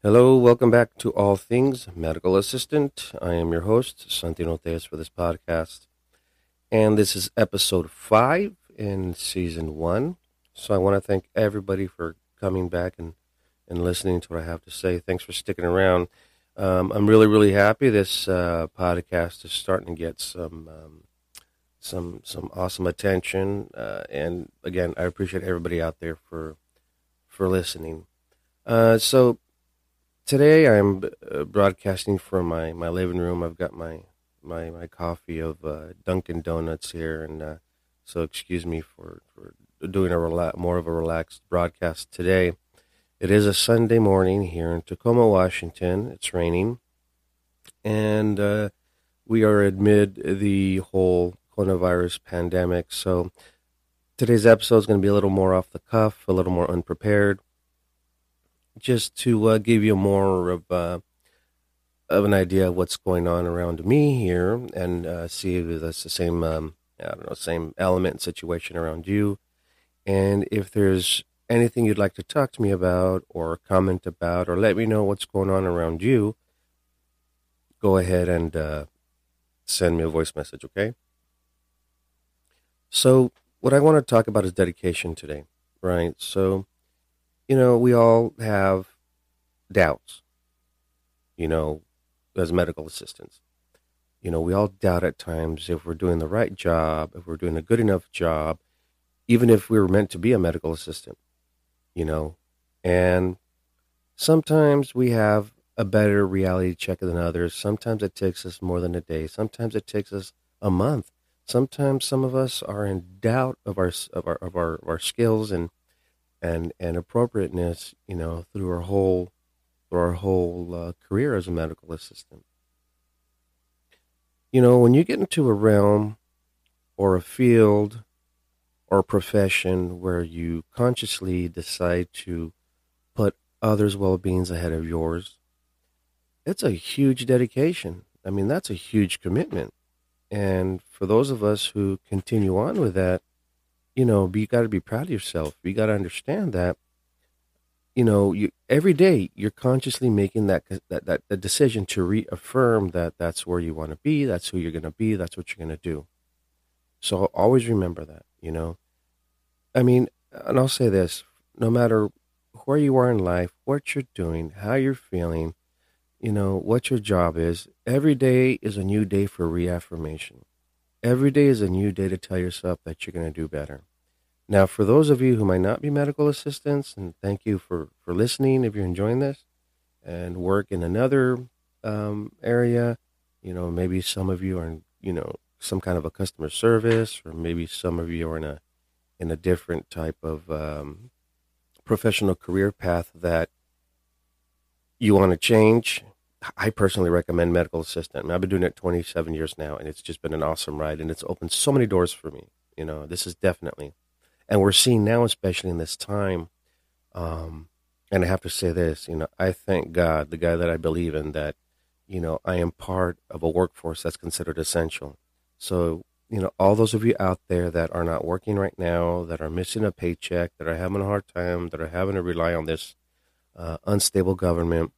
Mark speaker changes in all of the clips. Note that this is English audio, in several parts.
Speaker 1: Hello, welcome back to All Things Medical Assistant. I am your host, Santino Tejas, for this podcast. And this is episode five in season one. So I want to thank everybody for coming back and, and listening to what I have to say. Thanks for sticking around. Um, I'm really, really happy this uh, podcast is starting to get some um, some some awesome attention. Uh, and again, I appreciate everybody out there for for listening. Uh, so today I'm uh, broadcasting from my, my living room. I've got my my, my coffee of uh, Dunkin' Donuts here, and uh, so excuse me for, for doing a rela- more of a relaxed broadcast today. It is a Sunday morning here in Tacoma, Washington. It's raining, and uh, we are amid the whole coronavirus pandemic. So today's episode is going to be a little more off the cuff, a little more unprepared just to uh, give you more of uh, of an idea of what's going on around me here, and uh, see if that's the same um, I don't know same element and situation around you, and if there's anything you'd like to talk to me about or comment about or let me know what's going on around you, go ahead and uh, send me a voice message, okay? So, what I want to talk about is dedication today, right? So, you know, we all have doubts, you know, as medical assistants. You know, we all doubt at times if we're doing the right job, if we're doing a good enough job, even if we were meant to be a medical assistant, you know. And sometimes we have a better reality check than others. Sometimes it takes us more than a day. Sometimes it takes us a month. Sometimes some of us are in doubt of our of our of our, of our skills and and and appropriateness, you know, through our whole through our whole uh, career as a medical assistant. You know, when you get into a realm or a field or a profession where you consciously decide to put others' well-beings ahead of yours, it's a huge dedication. I mean, that's a huge commitment. And for those of us who continue on with that, you know, you got to be proud of yourself. You got to understand that, you know, you every day you're consciously making that that that the decision to reaffirm that that's where you want to be, that's who you're going to be, that's what you're going to do. So always remember that, you know. I mean, and I'll say this: no matter where you are in life, what you're doing, how you're feeling, you know, what your job is, every day is a new day for reaffirmation. Every day is a new day to tell yourself that you're going to do better. Now, for those of you who might not be medical assistants, and thank you for, for listening if you're enjoying this, and work in another um, area, you know, maybe some of you are in, you know, some kind of a customer service, or maybe some of you are in a in a different type of um, professional career path that you want to change I personally recommend medical assistant. I mean, I've been doing it 27 years now, and it's just been an awesome ride, and it's opened so many doors for me. You know, this is definitely, and we're seeing now, especially in this time. Um, and I have to say this, you know, I thank God, the guy that I believe in, that you know I am part of a workforce that's considered essential. So, you know, all those of you out there that are not working right now, that are missing a paycheck, that are having a hard time, that are having to rely on this uh, unstable government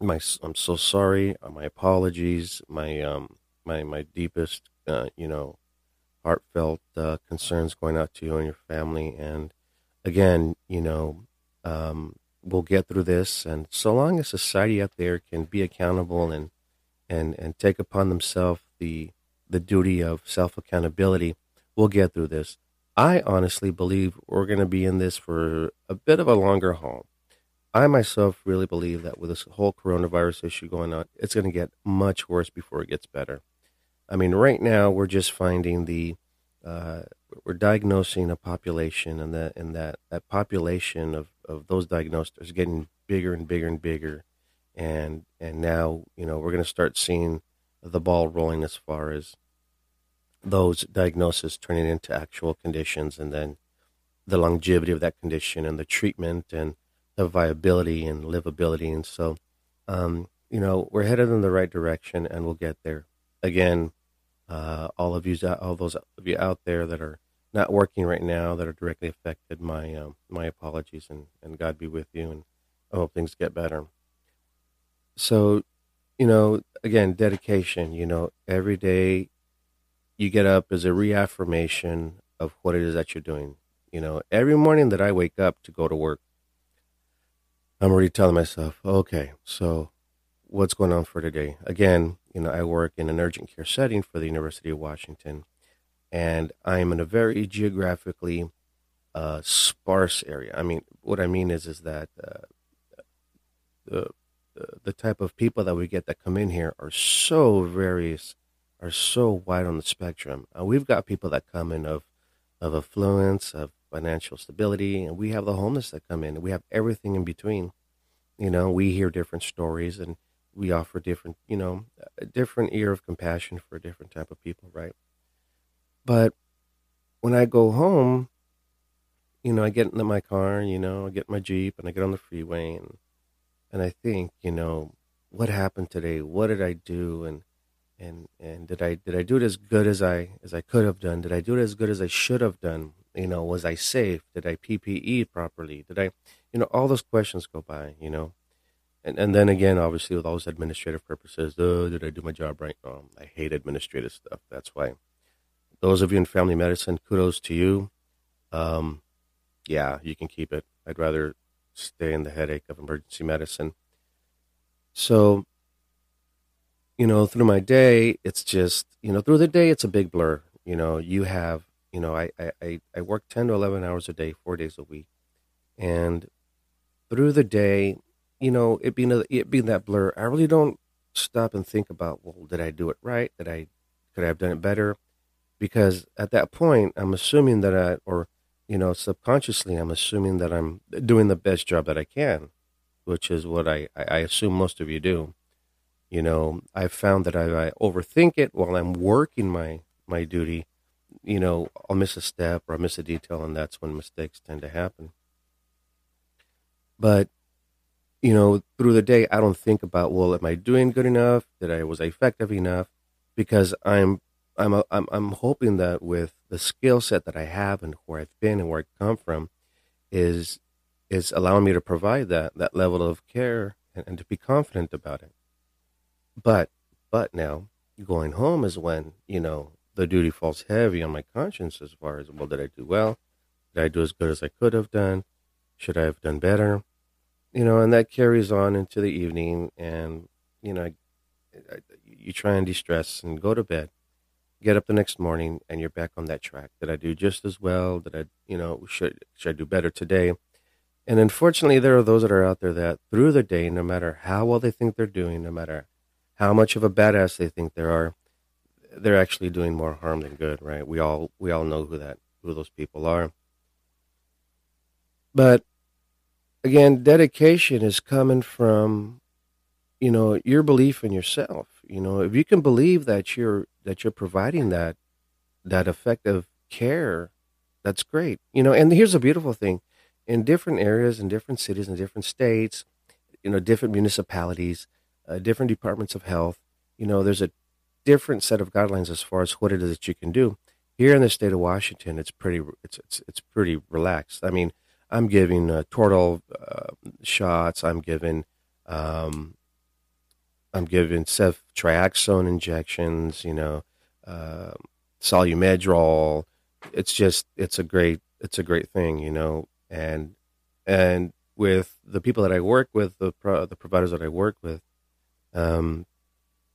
Speaker 1: my I'm so sorry. Uh, my apologies. My um my my deepest uh, you know heartfelt uh, concerns going out to you and your family. And again, you know, um, we'll get through this. And so long as society out there can be accountable and and and take upon themselves the the duty of self accountability, we'll get through this. I honestly believe we're going to be in this for a bit of a longer haul. I myself really believe that with this whole coronavirus issue going on, it's going to get much worse before it gets better. I mean, right now we're just finding the uh, we're diagnosing a population, and that and that that population of, of those diagnosed is getting bigger and bigger and bigger, and and now you know we're going to start seeing the ball rolling as far as those diagnoses turning into actual conditions, and then the longevity of that condition and the treatment and the viability and livability. And so, um, you know, we're headed in the right direction and we'll get there. Again, uh, all of you, all those of you out there that are not working right now, that are directly affected, my um, my apologies and, and God be with you. And I hope things get better. So, you know, again, dedication, you know, every day you get up is a reaffirmation of what it is that you're doing. You know, every morning that I wake up to go to work, I'm already telling myself, okay, so what's going on for today? Again, you know, I work in an urgent care setting for the University of Washington, and I'm in a very geographically uh, sparse area. I mean, what I mean is, is that uh, the the type of people that we get that come in here are so various, are so wide on the spectrum. Uh, we've got people that come in of of affluence, of financial stability, and we have the homeless that come in, we have everything in between. You know, we hear different stories, and we offer different, you know, a different ear of compassion for a different type of people, right? But when I go home, you know, I get into my car, you know, I get my Jeep and I get on the freeway and and I think, you know, what happened today? What did I do? And and and did I did I do it as good as I as I could have done? Did I do it as good as I should have done? You know, was I safe? Did I PPE properly? Did I, you know, all those questions go by, you know, and and then again, obviously, with all those administrative purposes, oh, did I do my job right? Oh, I hate administrative stuff. That's why. Those of you in family medicine, kudos to you. Um, yeah, you can keep it. I'd rather stay in the headache of emergency medicine. So, you know, through my day, it's just, you know, through the day, it's a big blur. You know, you have, you know, I, I, I work 10 to 11 hours a day, four days a week. And through the day, you know, it being, a, it being that blur, I really don't stop and think about, well, did I do it right? Did I, could I have done it better? Because at that point, I'm assuming that I, or you know, subconsciously, I'm assuming that I'm doing the best job that I can, which is what I, I assume most of you do. You know, I've found that I, I overthink it while I'm working my, my duty. You know, I'll miss a step or I'll miss a detail, and that's when mistakes tend to happen. But, you know, through the day, I don't think about, well, am I doing good enough? Did I, was effective enough? Because I'm I'm a, I'm I'm hoping that with the skill set that I have and where I've been and where I come from, is is allowing me to provide that that level of care and, and to be confident about it. But but now going home is when you know the duty falls heavy on my conscience as far as well did I do well, did I do as good as I could have done, should I have done better, you know, and that carries on into the evening and you know you try and de-stress and go to bed get up the next morning and you're back on that track. Did I do just as well? Did I, you know, should should I do better today? And unfortunately, there are those that are out there that through the day, no matter how well they think they're doing, no matter how much of a badass they think they are, they're actually doing more harm than good. Right? We all we all know who that who those people are. But again, dedication is coming from, you know, your belief in yourself. You know, if you can believe that you're that you're providing that that effective care, that's great. You know, and here's a beautiful thing: in different areas, in different cities, in different states, you know, different municipalities, uh, different departments of health. You know, there's a different set of guidelines as far as what it is that you can do. Here in the state of Washington, it's pretty it's it's, it's pretty relaxed. I mean, I'm giving uh, uh, shots. I'm given, um, I'm giving ceftriaxone injections, you know, uh, Solu-Medrol. It's just it's a great it's a great thing, you know, and and with the people that I work with, the pro, the providers that I work with, um,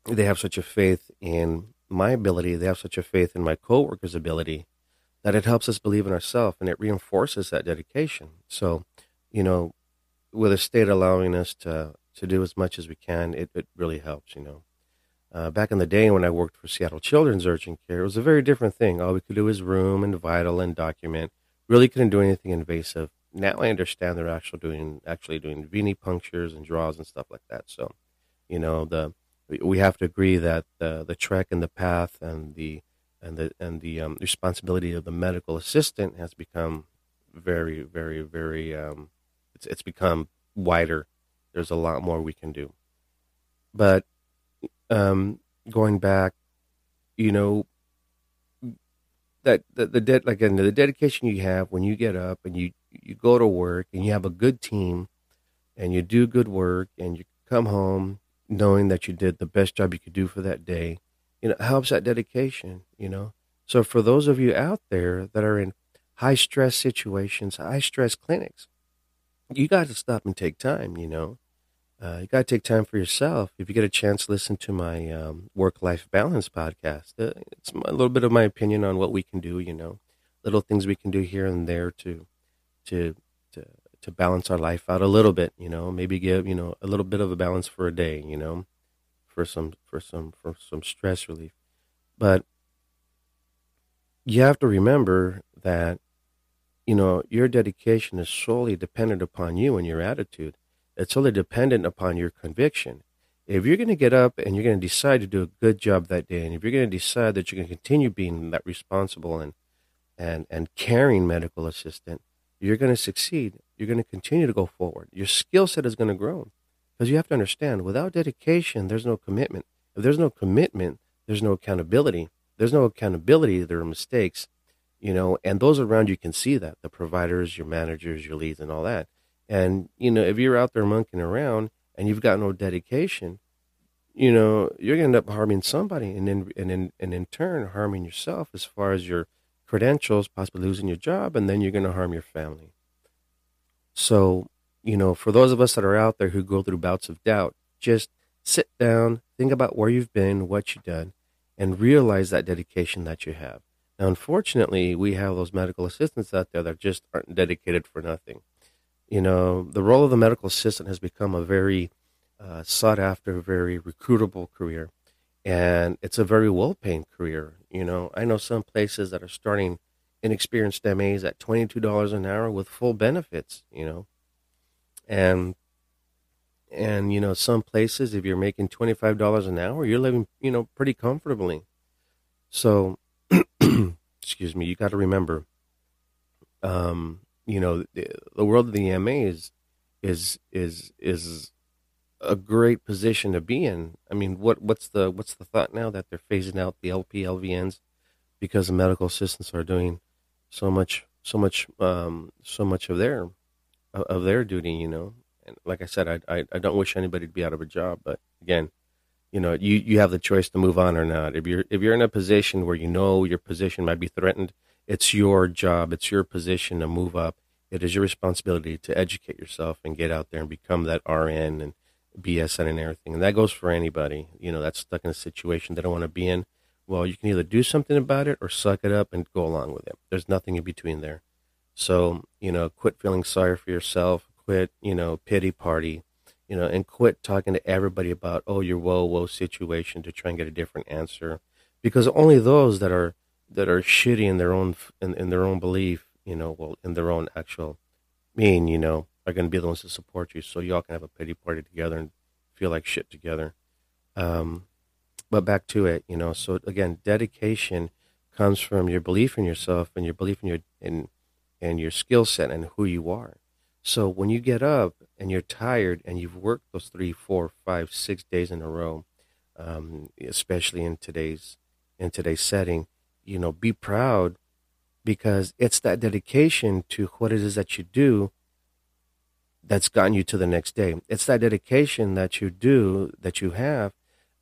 Speaker 1: they have such a faith in my ability. They have such a faith in my coworkers' ability that it helps us believe in ourselves and it reinforces that dedication. So, you know, with a state allowing us to to do as much as we can, it, it really helps, you know. Uh, back in the day when I worked for Seattle Children's Urgent Care, it was a very different thing. All we could do was room and vital and document. Really couldn't do anything invasive. Now I understand they're actually doing actually doing venipunctures and draws and stuff like that. So, you know, the we have to agree that the the trek and the path and the and the and the um, responsibility of the medical assistant has become very, very, very. Um, it's it's become wider there's a lot more we can do. But um, going back, you know, that the, the de- like the dedication you have when you get up and you you go to work and you have a good team and you do good work and you come home knowing that you did the best job you could do for that day, you know, helps that dedication, you know. So for those of you out there that are in high stress situations, high stress clinics, you got to stop and take time, you know. Uh, you got to take time for yourself. If you get a chance, listen to my um, work life balance podcast. Uh, it's a little bit of my opinion on what we can do, you know, little things we can do here and there to, to, to, to balance our life out a little bit, you know, maybe give, you know, a little bit of a balance for a day, you know, for some, for some, for some stress relief. But you have to remember that, you know, your dedication is solely dependent upon you and your attitude it's solely dependent upon your conviction. If you're going to get up and you're going to decide to do a good job that day, and if you're going to decide that you're going to continue being that responsible and and and caring medical assistant, you're going to succeed. You're going to continue to go forward. Your skill set is going to grow because you have to understand without dedication, there's no commitment. If there's no commitment, there's no accountability. There's no accountability. There are mistakes, you know, and those around you can see that the providers, your managers, your leads, and all that. And, you know, if you're out there monkeying around and you've got no dedication, you know, you're going to end up harming somebody and then, and in, and in turn harming yourself as far as your credentials, possibly losing your job, and then you're going to harm your family. So, you know, for those of us that are out there who go through bouts of doubt, just sit down, think about where you've been, what you've done, and realize that dedication that you have. Unfortunately, we have those medical assistants out there that just aren't dedicated for nothing you know, the role of the medical assistant has become a very uh, sought after, very recruitable career. And it's a very well paying career. You know, I know some places that are starting inexperienced MAs at $22 an hour with full benefits, you know. And, and, you know, some places, if you're making $25 an hour, you're living, you know, pretty comfortably. So, excuse me, you got to remember, um, you know, the, the world of the EMA is is is is a great position to be in. I mean, what what's the what's the thought now that they're phasing out the LP LVNs because the medical assistants are doing so much so much um, so much of their of their duty, you know. And like I said, I, I I don't wish anybody to be out of a job, but again, you know, you you have the choice to move on or not. If you're if you're in a position where you know your position might be threatened, it's your job, it's your position to move up. It is your responsibility to educate yourself and get out there and become that RN and BSN and everything. And that goes for anybody, you know, that's stuck in a situation they don't want to be in. Well, you can either do something about it or suck it up and go along with it. There's nothing in between there. So, you know, quit feeling sorry for yourself, quit, you know, pity party, you know, and quit talking to everybody about, oh, your whoa, whoa situation to try and get a different answer. Because only those that are that are shitty in their own in, in their own belief, you know, well, in their own actual mean, you know, are going to be the ones to support you. So y'all can have a pity party together and feel like shit together. Um, but back to it, you know. So again, dedication comes from your belief in yourself and your belief in your in and your skill set and who you are. So when you get up and you're tired and you've worked those three, four, five, six days in a row, um, especially in today's in today's setting, you know, be proud because it's that dedication to what it is that you do that's gotten you to the next day. It's that dedication that you do, that you have,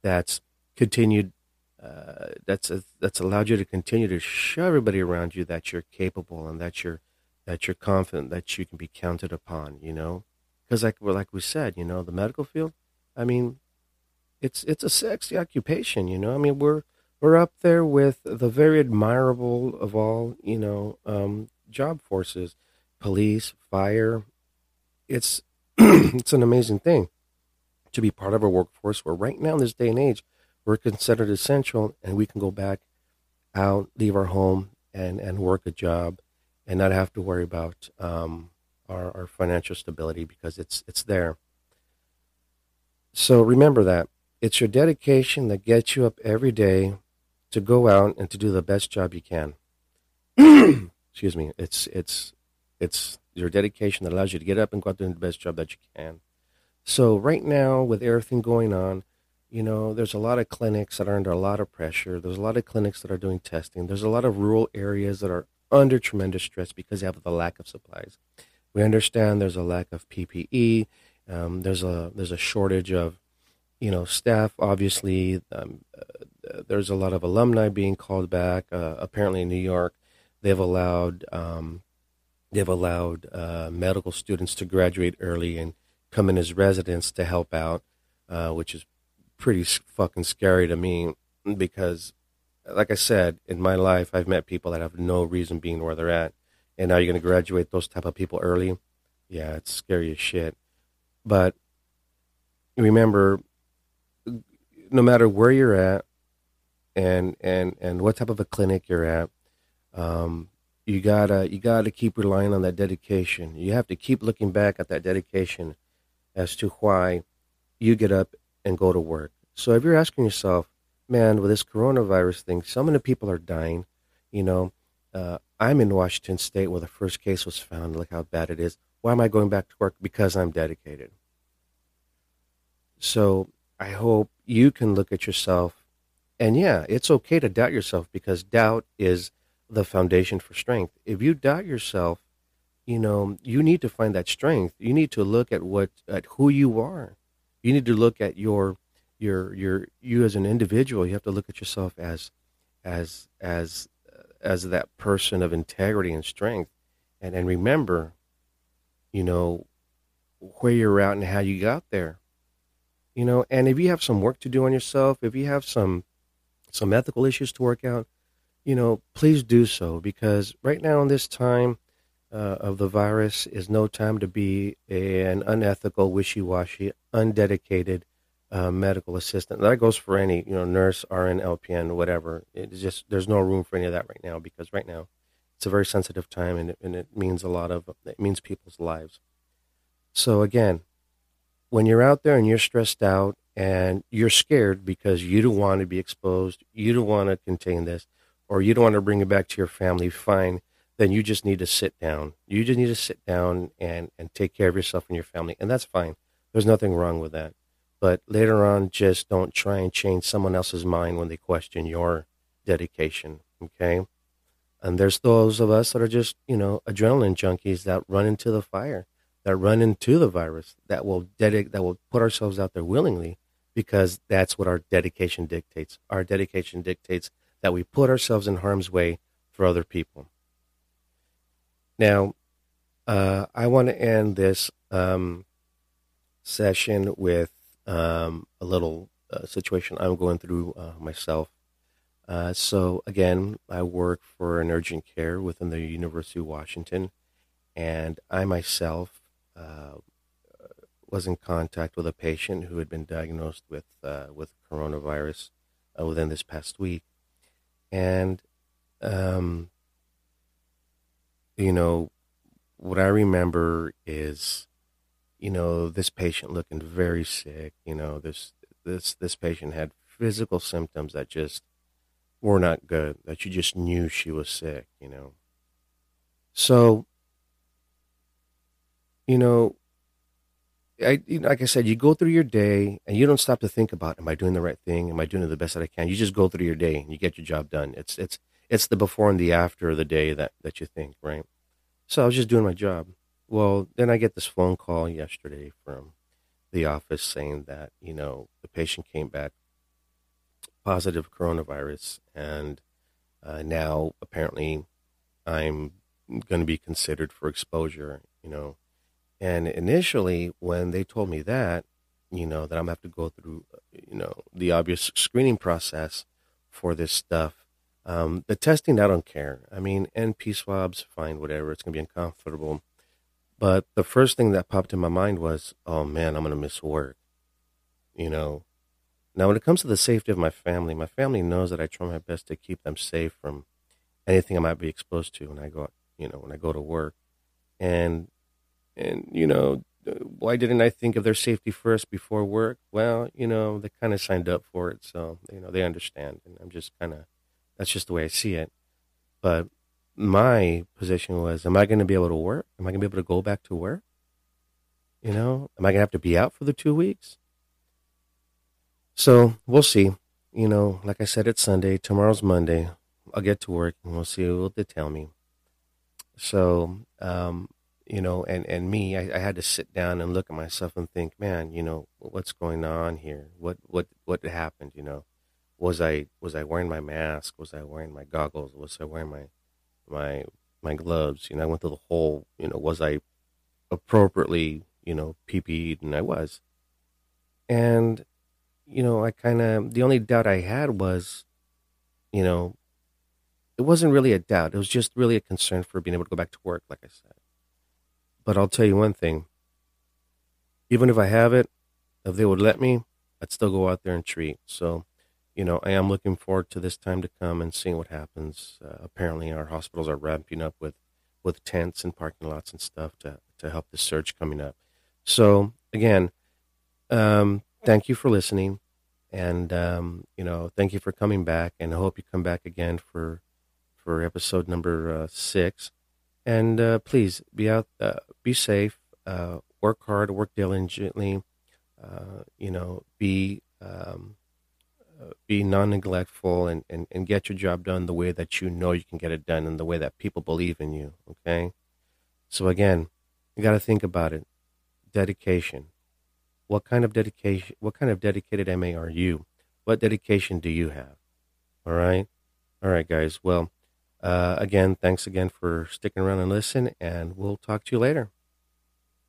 Speaker 1: that's continued, uh, that's uh, that's allowed you to continue to show everybody around you that you're capable and that you're that you're confident that you can be counted upon. You know, because like like we said, you know, the medical field. I mean, it's it's a sexy occupation. You know, I mean, we're we're up there with the very admirable of all, you know, um, job forces, police, fire. It's it's an amazing thing to be part of a workforce where right now in this day and age we're considered essential and we can go back out, leave our home, and and work a job, and not have to worry about um, our, our financial stability because it's it's there. So remember that it's your dedication that gets you up every day to go out and to do the best job you can. Excuse me. It's it's it's your dedication that allows you to get up and go out there and do the best job that you can. So right now, with everything going on, you know, there's a lot of clinics that are under a lot of pressure. There's a lot of clinics that are doing testing. There's a lot of rural areas that are under tremendous stress because they have the lack of supplies. We understand there's a lack of PPE. Um, there's a there's a shortage of you know, staff obviously. Um, uh, there's a lot of alumni being called back. Uh, apparently, in New York, they've allowed um, they've allowed uh, medical students to graduate early and come in as residents to help out, uh, which is pretty fucking scary to me because, like I said, in my life, I've met people that have no reason being where they're at, and now you're going to graduate those type of people early. Yeah, it's scary as shit. But remember, no matter where you're at, and and and what type of a clinic you're at, um, you gotta you gotta keep relying on that dedication. You have to keep looking back at that dedication as to why you get up and go to work. So if you're asking yourself, man, with this coronavirus thing, so many people are dying. You know, uh, I'm in Washington State where the first case was found. Look how bad it is. Why am I going back to work? Because I'm dedicated. So I hope you can look at yourself, and yeah, it's okay to doubt yourself because doubt is the foundation for strength. If you doubt yourself, you know, you need to find that strength. You need to look at what at who you are. You need to look at your your your you as an individual. You have to look at yourself as as as as that person of integrity and strength. And and remember, you know, where you're at and how you got there. You know, and if you have some work to do on yourself, if you have some some ethical issues to work out, you know, please do so because right now in this time uh, of the virus is no time to be an unethical, wishy-washy, undedicated uh, medical assistant. That goes for any, you know, nurse, RN, LPN, whatever. It's just there's no room for any of that right now because right now it's a very sensitive time and it, and it means a lot of it means people's lives. So again, when you're out there and you're stressed out and you're scared because you don't want to be exposed, you don't want to contain this or you don't want to bring it back to your family, fine, then you just need to sit down. You just need to sit down and, and take care of yourself and your family. And that's fine. There's nothing wrong with that. But later on, just don't try and change someone else's mind when they question your dedication. Okay. And there's those of us that are just, you know, adrenaline junkies that run into the fire, that run into the virus, that will dedicate, that will put ourselves out there willingly because that's what our dedication dictates. Our dedication dictates that we put ourselves in harm's way for other people. Now, uh, I want to end this um, session with um, a little uh, situation I'm going through uh, myself. Uh, so, again, I work for an urgent care within the University of Washington, and I myself uh, was in contact with a patient who had been diagnosed with uh, with coronavirus within this past week. And, um, you know, what I remember is, you know, this patient looking very sick. You know, this this this patient had physical symptoms that just were not good. That you just knew she was sick. You know, so you know, I, like I said, you go through your day and you don't stop to think about, am I doing the right thing? Am I doing the best that I can? You just go through your day and you get your job done. It's, it's, it's the before and the after of the day that, that you think, right? So I was just doing my job. Well, then I get this phone call yesterday from the office saying that, you know, the patient came back positive coronavirus and uh, now apparently I'm going to be considered for exposure, you know, and initially, when they told me that, you know, that I'm gonna have to go through, you know, the obvious screening process for this stuff. Um, the testing, I don't care. I mean, NP swabs, fine, whatever. It's gonna be uncomfortable. But the first thing that popped in my mind was, oh man, I'm gonna miss work. You know. Now, when it comes to the safety of my family, my family knows that I try my best to keep them safe from anything I might be exposed to when I go, you know, when I go to work. And and, you know, why didn't I think of their safety first before work? Well, you know, they kind of signed up for it. So, you know, they understand. And I'm just kind of, that's just the way I see it. But my position was, am I going to be able to work? Am I going to be able to go back to work? You know, am I going to have to be out for the two weeks? So we'll see. You know, like I said, it's Sunday. Tomorrow's Monday. I'll get to work and we'll see what they tell me. So, um, you know, and and me, I, I had to sit down and look at myself and think, man, you know, what's going on here? What what what happened? You know, was I was I wearing my mask? Was I wearing my goggles? Was I wearing my my my gloves? You know, I went through the whole. You know, was I appropriately you know PPE'd? And I was. And you know, I kind of the only doubt I had was, you know, it wasn't really a doubt. It was just really a concern for being able to go back to work, like I said. But I'll tell you one thing. Even if I have it, if they would let me, I'd still go out there and treat. So you know, I am looking forward to this time to come and seeing what happens. Uh, apparently, our hospitals are ramping up with, with tents and parking lots and stuff to, to help the surge coming up. So, again, um, thank you for listening. And, um, you know, thank you for coming back. And I hope you come back again for, for episode number uh, six. And uh, please be out, uh, be safe, uh, work hard, work diligently, uh, you know, be. Um, be non-neglectful and, and, and get your job done the way that you know you can get it done and the way that people believe in you okay? So again you got to think about it. Dedication. What kind of dedication what kind of dedicated ma are you? What dedication do you have? All right? All right guys. Well uh, again thanks again for sticking around and listen and we'll talk to you later